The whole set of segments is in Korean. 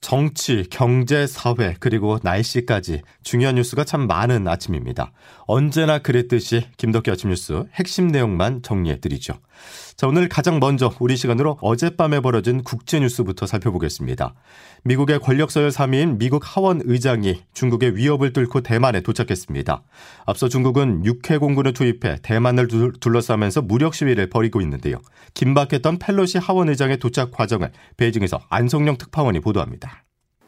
정치, 경제, 사회, 그리고 날씨까지 중요한 뉴스가 참 많은 아침입니다. 언제나 그랬듯이 김덕기 아침 뉴스 핵심 내용만 정리해 드리죠. 자, 오늘 가장 먼저 우리 시간으로 어젯밤에 벌어진 국제 뉴스부터 살펴보겠습니다. 미국의 권력 서열 3위인 미국 하원 의장이 중국의 위협을 뚫고 대만에 도착했습니다. 앞서 중국은 육해 공군을 투입해 대만을 둘러싸면서 무력 시위를 벌이고 있는데요. 긴박했던 펠로시 하원 의장의 도착 과정을 베이징에서 안성령 특파원이 보도합니다.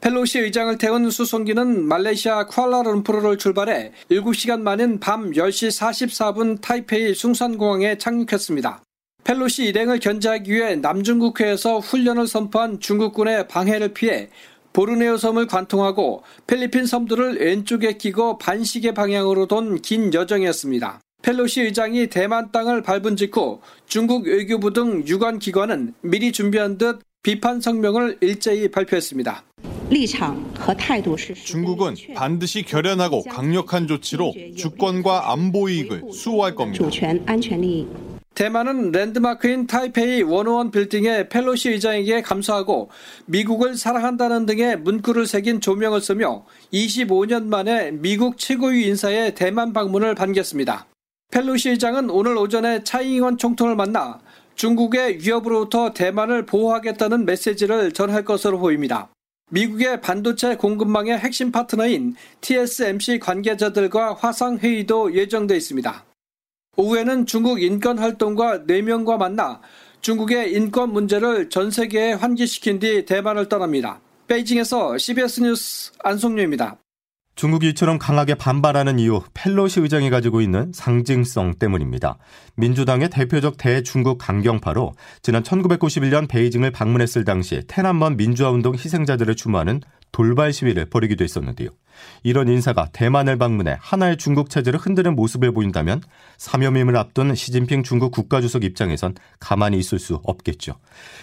펠로시 의장을 태운 수송기는 말레이시아 쿠알라룸푸르를 출발해 7시간 만인 밤 10시 44분 타이페이 숭산공항에 착륙했습니다. 펠로시 일행을 견제하기 위해 남중국해에서 훈련을 선포한 중국군의 방해를 피해 보르네오 섬을 관통하고 필리핀 섬들을 왼쪽에 끼고 반시계 방향으로 돈 긴 여정이었습니다. 펠로시 의장이 대만 땅을 밟은 직후 중국 외교부 등 유관 기관은 미리 준비한 듯 비판 성명을 일제히 발표했습니다. 중국은 반드시 결연하고 강력한 조치로 주권과 안보 이익을 수호할 겁니다. 대만은 랜드마크인 타이페이 원오원 빌딩에 펠로시 의장에게 감사하고 미국을 사랑한다는 등의 문구를 새긴 조명을 쓰며 25년 만에 미국 최고위 인사의 대만 방문을 반겼습니다. 펠로시 의장은 오늘 오전에 차이잉원 총통을 만나 중국의 위협으로부터 대만을 보호하겠다는 메시지를 전할 것으로 보입니다. 미국의 반도체 공급망의 핵심 파트너인 TSMC 관계자들과 화상회의도 예정돼 있습니다. 오후에는 중국 인권 활동가 4명과 만나 중국의 인권 문제를 전 세계에 환기시킨 뒤 대만을 떠납니다. 베이징에서 CBS 뉴스 안송료입니다. 중국이 이처럼 강하게 반발하는 이유 펠로시 의장이 가지고 있는 상징성 때문입니다. 민주당의 대표적 대중국 강경파로 지난 1991년 베이징을 방문했을 당시 테난먼 민주화운동 희생자들을 추모하는 돌발 시위를 벌이기도 했었는데요. 이런 인사가 대만을 방문해 하나의 중국 체제를 흔드는 모습을 보인다면 사면임을 앞둔 시진핑 중국 국가주석 입장에선 가만히 있을 수 없겠죠.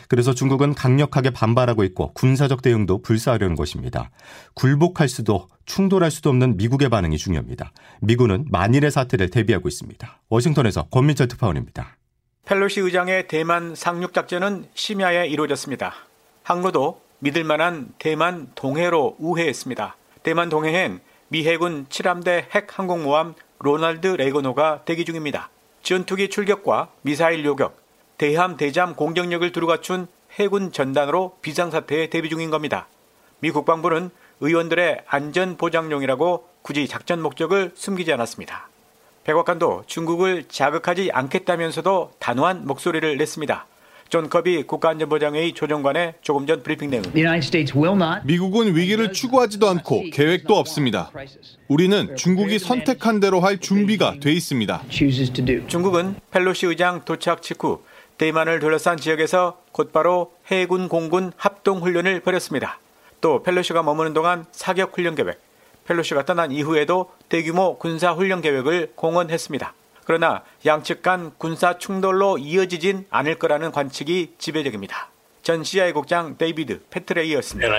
그래서 중국은 강력하게 반발하고 있고 군사적 대응도 불사하려는 것입니다. 굴복할 수도 충돌할 수도 없는 미국의 반응이 중요합니다. 미군은 만일의 사태를 대비하고 있습니다. 워싱턴에서 권민철 특파원입니다. 펠로시 의장의 대만 상륙 작전은 심야에 이루어졌습니다. 항로도 믿을 만한 대만 동해로 우회했습니다. 대만 동해엔 미 해군 7함대 핵 항공모함 로널드 레이건호가 대기 중입니다. 전투기 출격과 미사일 요격, 대함 대잠 공격력을 두루 갖춘 해군 전단으로 비상사태에 대비 중인 겁니다. 미 국방부는 의원들의 안전 보장용이라고 굳이 작전 목적을 숨기지 않았습니다. 백악관도 중국을 자극하지 않겠다면서도 단호한 목소리를 냈습니다. 존 커비 국가안전보장회의 조정관의 조금 전 브리핑 내용. 미국은 위기를 추구하지도 않고 계획도 없습니다. 우리는 중국이 선택한 대로 할 준비가 돼 있습니다. 중국은 펠로시 의장 도착 직후 대만을 둘러싼 지역에서 곧바로 해군 공군 합동 훈련을 벌였습니다. 또 펠로시가 머무는 동안 사격 훈련 계획, 펠로시가 떠난 이후에도 대규모 군사 훈련 계획을 공언했습니다. 그러나 양측 간 군사 충돌로 이어지진 않을 거라는 관측이 지배적입니다. 전 CIA 국장 데이비드 페트레이어스입니다.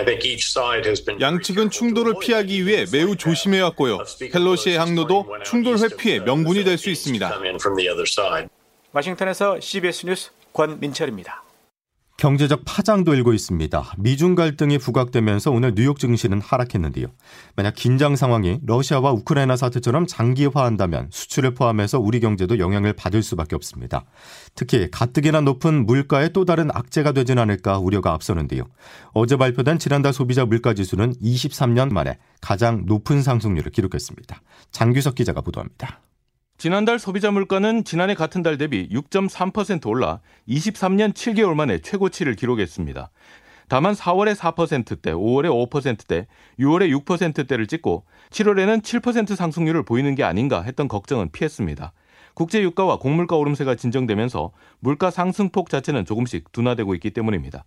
양측은 충돌을 피하기 위해 매우 조심해왔고요. 펠로시의 항로도 충돌 회피의 명분이 될 수 있습니다. 와싱턴에서 CBS 뉴스 권민철입니다. 경제적 파장도 일고 있습니다. 미중 갈등이 부각되면서 오늘 뉴욕 증시는 하락했는데요. 만약 긴장 상황이 러시아와 우크라이나 사태처럼 장기화한다면 수출을 포함해서 우리 경제도 영향을 받을 수밖에 없습니다. 특히 가뜩이나 높은 물가의 또 다른 악재가 되진 않을까 우려가 앞서는데요. 어제 발표된 지난달 소비자 물가 지수는 23년 만에 가장 높은 상승률을 기록했습니다. 장규석 기자가 보도합니다. 지난달 소비자 물가는 지난해 같은 달 대비 6.3% 올라 23년 7개월 만에 최고치를 기록했습니다. 다만 4월에 4%대, 5월에 5%대, 6월에 6%대를 찍고 7월에는 7% 상승률을 보이는 게 아닌가 했던 걱정은 피했습니다. 국제 유가와 곡물가 오름세가 진정되면서 물가 상승폭 자체는 조금씩 둔화되고 있기 때문입니다.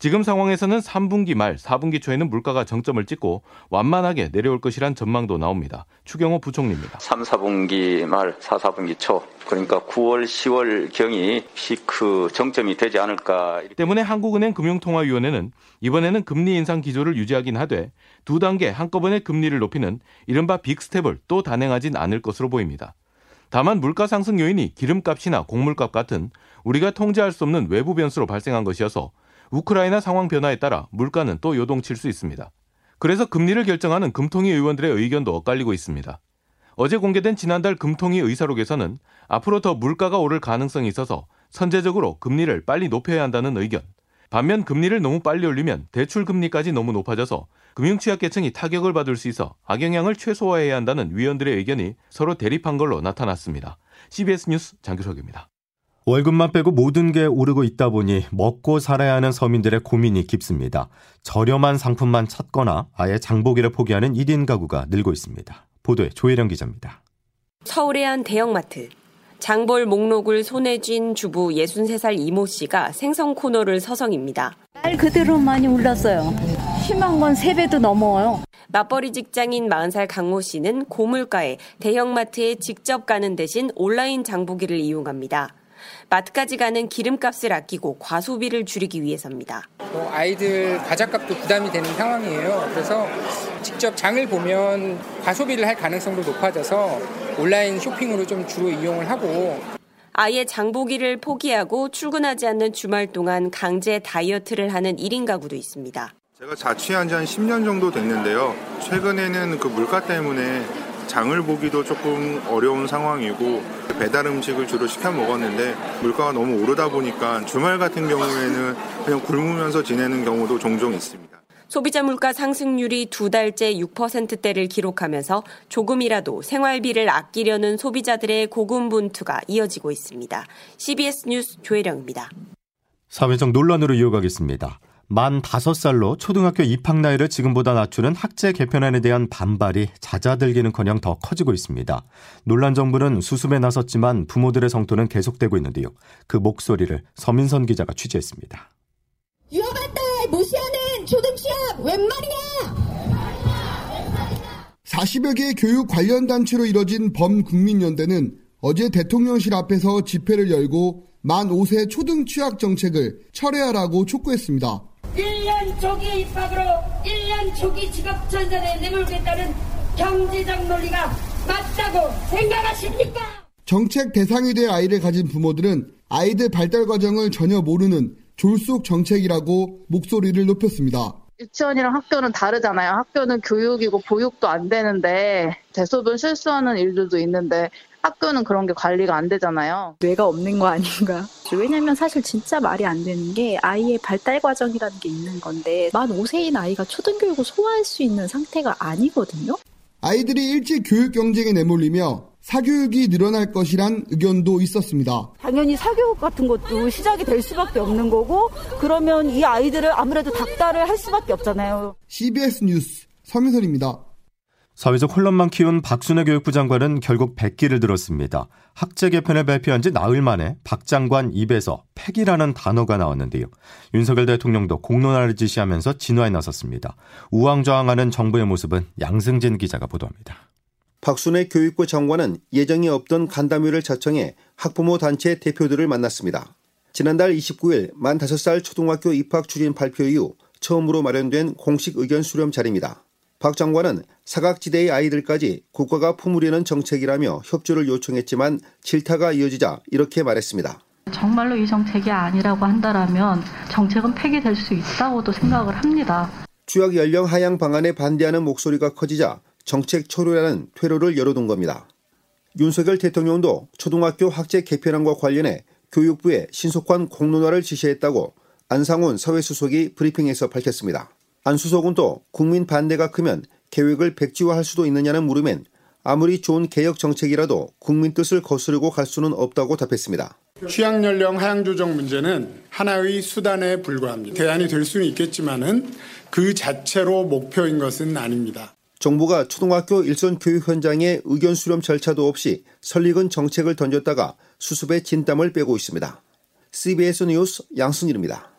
지금 상황에서는 3분기 말, 4분기 초에는 물가가 정점을 찍고 완만하게 내려올 것이란 전망도 나옵니다. 추경호 부총리입니다. 3, 4분기 말, 4, 4분기 초 그러니까 9월, 10월 경이 피크 정점이 되지 않을까. 때문에 한국은행 금융통화위원회는 이번에는 금리 인상 기조를 유지하긴 하되 두 단계 한꺼번에 금리를 높이는 이른바 빅스텝을 또 단행하진 않을 것으로 보입니다. 다만 물가 상승 요인이 기름값이나 곡물값 같은 우리가 통제할 수 없는 외부 변수로 발생한 것이어서 우크라이나 상황 변화에 따라 물가는 또 요동칠 수 있습니다. 그래서 금리를 결정하는 금통위 의원들의 의견도 엇갈리고 있습니다. 어제 공개된 지난달 금통위 의사록에서는 앞으로 더 물가가 오를 가능성이 있어서 선제적으로 금리를 빨리 높여야 한다는 의견. 반면 금리를 너무 빨리 올리면 대출 금리까지 너무 높아져서 금융 취약계층이 타격을 받을 수 있어 악영향을 최소화해야 한다는 위원들의 의견이 서로 대립한 걸로 나타났습니다. CBS 뉴스 장규석입니다. 월급만 빼고 모든 게 오르고 있다 보니 먹고 살아야 하는 서민들의 고민이 깊습니다. 저렴한 상품만 찾거나 아예 장보기를 포기하는 1인 가구가 늘고 있습니다. 보도에 조혜령 기자입니다. 서울의 한 대형마트. 장볼 목록을 손에 쥔 주부 63살 이모 씨가 생선 코너를 서성입니다. 말 그대로 많이 올랐어요. 심한 건 3배도 넘어요. 맞벌이 직장인 40살 강모 씨는 고물가에 대형마트에 직접 가는 대신 온라인 장보기를 이용합니다. 마트까지 가는 기름값을 아끼고 과소비를 줄이기 위해서입니다. 뭐 아이들 과자값도 부담이 되는 상황이에요. 그래서 직접 장을 보면 과소비를 할 가능성도 높아져서 온라인 쇼핑으로 좀 주로 이용을 하고 아예 장보기를 포기하고 출근하지 않는 주말 동안 강제 다이어트를 하는 1인 가구도 있습니다. 제가 자취한 지 한 10년 정도 됐는데요. 최근에는 그 물가 때문에 장을 보기도 조금 어려운 상황이고 배달 음식을 주로 시켜 먹었는데 물가가 너무 오르다 보니까 주말 같은 경우에는 그냥 굶으면서 지내는 경우도 종종 있습니다. 소비자 물가 상승률이 두 달째 6%대를 기록하면서 조금이라도 생활비를 아끼려는 소비자들의 고군분투가 이어지고 있습니다. CBS 뉴스 조혜령입니다. 사회적 논란으로 이어가겠습니다. 만 5살로 초등학교 입학 나이를 지금보다 낮추는 학제 개편안에 대한 반발이 잦아들기는커녕 더 커지고 있습니다. 논란 정부는 수습에 나섰지만 부모들의 성토는 계속되고 있는데요. 그 목소리를 서민선 기자가 취재했습니다. 유학한 딸 무시하는 초등취업 웬 말이냐! 40여 개의 교육 관련 단체로 이뤄진 범국민연대는 어제 대통령실 앞에서 집회를 열고 만 5세 초등 취약 정책을 철회하라고 촉구했습니다. 1년 조기 입학으로 1년 조기 직업 전선에 내몰겠다는 경제적 논리가 맞다고 생각하십니까? 정책 대상이 될 아이를 가진 부모들은 아이들 발달 과정을 전혀 모르는 졸속 정책이라고 목소리를 높였습니다. 유치원이랑 학교는 다르잖아요. 학교는 교육이고 보육도 안 되는데 대소변 실수하는 일들도 있는데 학교는 그런 게 관리가 안 되잖아요. 뇌가 없는 거 아닌가. 왜냐면 사실 진짜 말이 안 되는 게 아이의 발달 과정이라는 게 있는 건데 만 5세인 아이가 초등교육을 소화할 수 있는 상태가 아니거든요. 아이들이 일찍 교육 경쟁에 내몰리며 사교육이 늘어날 것이란 의견도 있었습니다. 당연히 사교육 같은 것도 시작이 될 수밖에 없는 거고 그러면 이 아이들을 아무래도 닥달을 할 수밖에 없잖아요. CBS 뉴스 서민선입니다. 사회적 혼란만 키운 박순애 교육부 장관은 결국 백기를 들었습니다. 학제 개편을 발표한 지 나흘 만에 박 장관 입에서 팩이라는 단어가 나왔는데요. 윤석열 대통령도 공론화를 지시하면서 진화에 나섰습니다. 우왕좌왕하는 정부의 모습은 양승진 기자가 보도합니다. 박순애 교육부 장관은 예정이 없던 간담회를 자청해 학부모 단체 대표들을 만났습니다. 지난달 29일 만 5살 초등학교 입학 추진 발표 이후 처음으로 마련된 공식 의견 수렴 자리입니다. 박 장관은 사각지대의 아이들까지 국가가 품으려는 정책이라며 협조를 요청했지만 질타가 이어지자 이렇게 말했습니다. 정말로 이 정책이 아니라고 한다라면 정책은 폐기될 수 있다고도 생각을 합니다. 취약 연령 하향 방안에 반대하는 목소리가 커지자 정책 초료라는 퇴로를 열어둔 겁니다. 윤석열 대통령도 초등학교 학제 개편안과 관련해 교육부에 신속한 공론화를 지시했다고 안상훈 사회수석이 브리핑에서 밝혔습니다. 안 수석은 또 국민 반대가 크면 계획을 백지화할 수도 있느냐는 물음엔 아무리 좋은 개혁 정책이라도 국민 뜻을 거스르고 갈 수는 없다고 답했습니다. 취약 연령 하향 조정 문제는 하나의 수단에 불과합니다. 대안이 될 수는 있겠지만은 그 자체로 목표인 것은 아닙니다. 정부가 초등학교 일선 교육 현장에 의견 수렴 절차도 없이 설익은 정책을 던졌다가 수습에 진땀을 빼고 있습니다. CBS 뉴스 양순일입니다.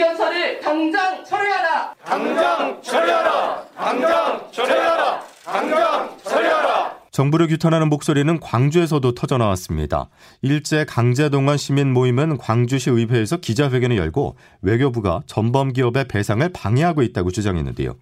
의견서를 당장 철회하라. 당장 철회하라. 당장 철회하라. 당장 철회하라. 정부를 규탄하는 목소리는 광주에서도 터져 나왔습니다. 일제 강제동원 시민 모임은 광주시 의회에서 기자회견을 열고 외교부가 전범 기업의 배상을 방해하고 있다고 주장했는데요.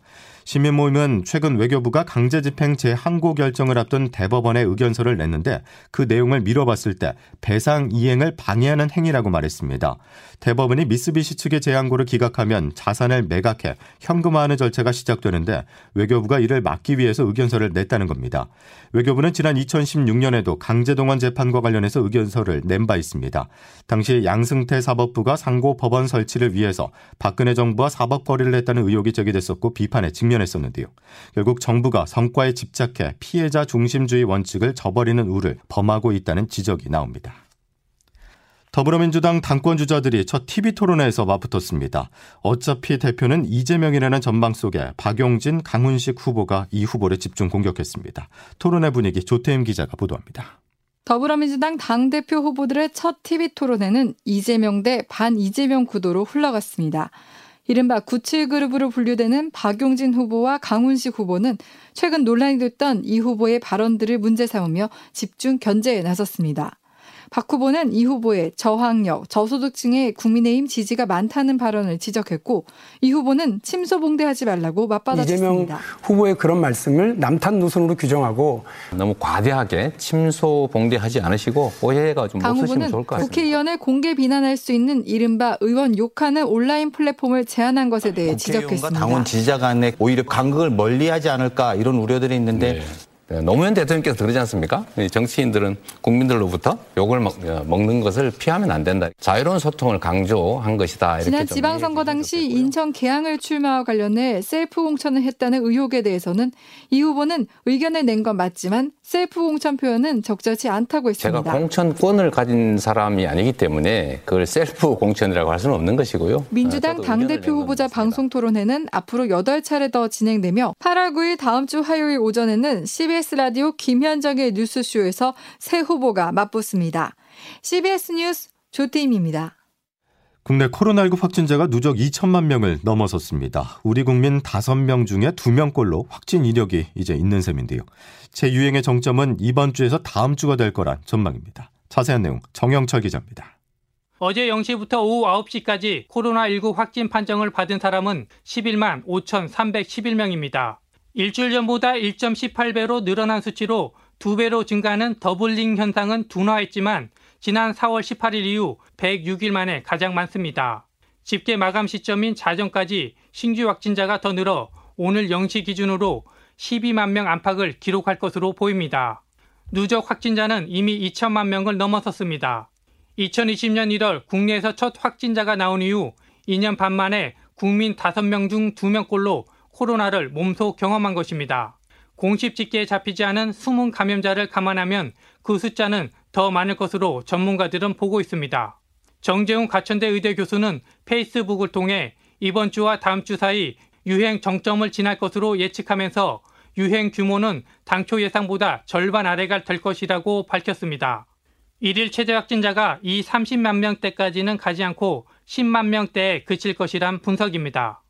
시민 모임은 최근 외교부가 강제 집행 재항고 결정을 앞둔 대법원에 의견서를 냈는데 그 내용을 미뤄봤을 때 배상 이행을 방해하는 행위라고 말했습니다. 대법원이 미쓰비시 측의 재항고를 기각하면 자산을 매각해 현금화하는 절차가 시작되는데 외교부가 이를 막기 위해서 의견서를 냈다는 겁니다. 외교부는 지난 2016년에도 강제동원 재판과 관련해서 의견서를 낸 바 있습니다. 당시 양승태 사법부가 상고 법원 설치를 위해서 박근혜 정부와 사법 거래를 했다는 의혹이 제기됐었고 비판에 직면 했었는데요. 결국 정부가 성과에 집착해 피해자 중심주의 원칙을 저버리는 우를 범하고 있다는 지적이 나옵니다. 더불어민주당 당권 주자들이 첫 TV 토론회에서 맞붙었습니다. 어차피 대표는 이재명이라는 전망 속에 박용진, 강훈식 후보가 이 후보를 집중 공격했습니다. 토론회 분위기 조태임 기자가 보도합니다. 더불어민주당 당대표 후보들의 첫 TV 토론회는 이재명 대 반 이재명 구도로 흘러갔습니다. 이른바 97그룹으로 분류되는 박용진 후보와 강훈식 후보는 최근 논란이 됐던 이 후보의 발언들을 문제 삼으며 집중 견제에 나섰습니다. 박 후보는 이 후보의 저학력, 저소득층의 국민의힘 지지가 많다는 발언을 지적했고 이 후보는 침소봉대하지 말라고 맞받아쳤습니다. 이재명 후보의 그런 말씀을 남탄 노선으로 규정하고 너무 과대하게 침소봉대하지 않으시고 오해가 좀 없으시면 좋을 것 같습니다. 국회의원을 공개 비난할 수 있는 이른바 의원 욕하는 온라인 플랫폼을 제한한 것에 대해 지적했습니다. 당원 지지자 간에 오히려 간극을 멀리하지 않을까 이런 우려들이 있는데 네. 네, 노무현 대통령께서 그러지 않습니까? 정치인들은 국민들로부터 욕을 먹, 어, 는 것을 피하면 안 된다. 자유로운 소통을 강조한 것이다. 지난 지방선거 당시 인천 계양을 출마와 관련해 셀프 공천을 했다는 의혹에 대해서는 이 후보는 의견을 낸 건 맞지만 셀프 공천 표현은 적절치 않다고 했습니다. 제가 공천권을 가진 사람이 아니기 때문에 그걸 셀프 공천이라고 할 수는 없는 것이고요. 민주당 당대표 후보자 방송 토론회는 앞으로 8차례 더 진행되며 8월 9일 다음 주 화요일 오전에는 1 1 CBS 라디오 김현정의 뉴스쇼에서 세 후보가 맞붙습니다. CBS 뉴스 조태임입니다. 국내 코로나19 확진자가 누적 2천만 명을 넘어섰습니다. 우리 국민 5명 중에 2명꼴로 확진 이력이 이제 있는 셈인데요. 재유행의 정점은 이번 주에서 다음 주가 될 거란 전망입니다. 자세한 내용 정영철 기자입니다. 어제 0시부터 오후 9시까지 코로나19 확진 판정을 받은 사람은 11만 5,311명입니다. 일주일 전보다 1.18배로 늘어난 수치로 2배로 증가하는 더블링 현상은 둔화했지만 지난 4월 18일 이후 106일 만에 가장 많습니다. 집계 마감 시점인 자정까지 신규 확진자가 더 늘어 오늘 0시 기준으로 12만 명 안팎을 기록할 것으로 보입니다. 누적 확진자는 이미 2천만 명을 넘어섰습니다. 2020년 1월 국내에서 첫 확진자가 나온 이후 2년 반 만에 국민 5명 중 2명꼴로 코로나를 몸소 경험한 것입니다. 공식 집계에 잡히지 않은 숨은 감염자를 감안하면 그 숫자는 더 많을 것으로 전문가들은 보고 있습니다. 정재훈 가천대 의대 교수는 페이스북을 통해 이번 주와 다음 주 사이 유행 정점을 지날 것으로 예측하면서 유행 규모는 당초 예상보다 절반 아래가 될 것이라고 밝혔습니다. 일일 최대 확진자가 이 30만 명대까지는 가지 않고 10만 명대에 그칠 것이란 분석입니다.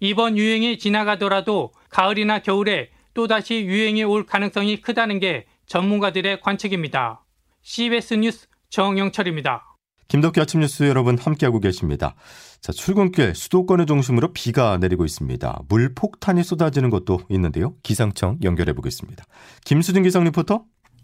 이번 유행이 지나가더라도 가을이나 겨울에 또다시 유행이 올 가능성이 크다는 게 전문가들의 관측입니다. CBS 뉴스 정영철입니다. 김덕기 아침 뉴스 여러분 함께하고 계십니다. 자, 출근길 수도권을 중심으로 비가 내리고 있습니다. 물폭탄이 쏟아지는 것도 있는데요. 기상청 연결해 보겠습니다. 김수진 기상 리포터.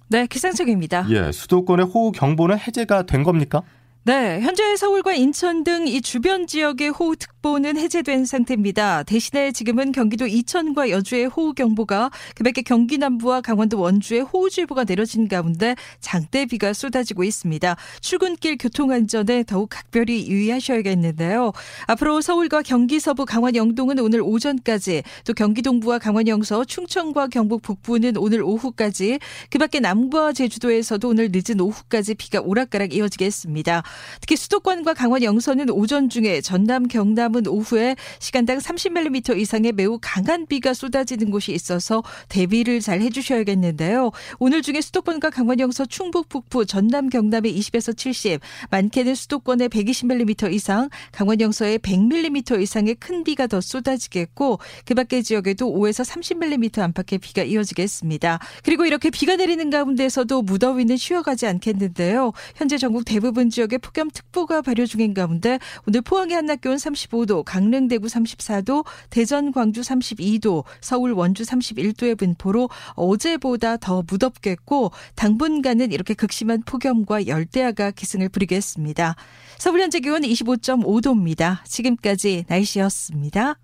네, 기상청입니다. 예, 수도권의 호우 경보는 해제가 된 겁니까? 네, 현재 서울과 인천 등 이 주변 지역의 호우 특 보는 해제된 상태입니다. 대신에 지금은 경기도 이천과 여주의 호우경보가 그 밖에 경기 남부와 강원도 원주에 호우주의보가 내려진 가운데 장대비가 쏟아지고 있습니다. 출근길 교통안전에 더욱 각별히 유의하셔야겠는데요. 앞으로 서울과 경기 서부 강원 영동은 오늘 오전까지 또 경기 동부와 강원 영서 충청과 경북 북부는 오늘 오후까지 그 밖에 남부와 제주도에서도 오늘 늦은 오후까지 비가 오락가락 이어지겠습니다. 특히 수도권과 강원 영서는 오전 중에 전남, 경남, 남은 오후에 시간당 30mm 이상의 매우 강한 비가 쏟아지는 곳이 있어서 대비를 잘 해주셔야겠는데요. 오늘 중에 수도권과 강원 영서 충북 북부 전남 경남에 20에서 70 많게는 수도권에 120mm 이상 강원 영서에 100mm 이상의 큰 비가 더 쏟아지겠고 그 밖의 지역에도 5에서 30mm 안팎의 비가 이어지겠습니다. 그리고 이렇게 비가 내리는 가운데서도 무더위는 쉬어가지 않겠는데요. 현재 전국 대부분 지역에 폭염특보가 발효 중인 가운데 오늘 포항의 한낮 기온 35 도, 강릉 대구 34도, 대전 광주 32도, 서울 원주 31도의 분포로 어제보다 더 무덥겠고 당분간은 이렇게 극심한 폭염과 열대야가 기승을 부리겠습니다. 서울 현재 기온 25.5도입니다. 지금까지 날씨였습니다.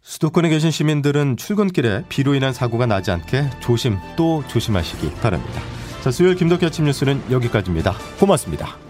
수도권에 계신 시민들은 출근길에 비로 인한 사고가 나지 않게 조심 또 조심하시기 바랍니다. 자, 수요일 김덕기 아침 뉴스는 여기까지입니다. 고맙습니다.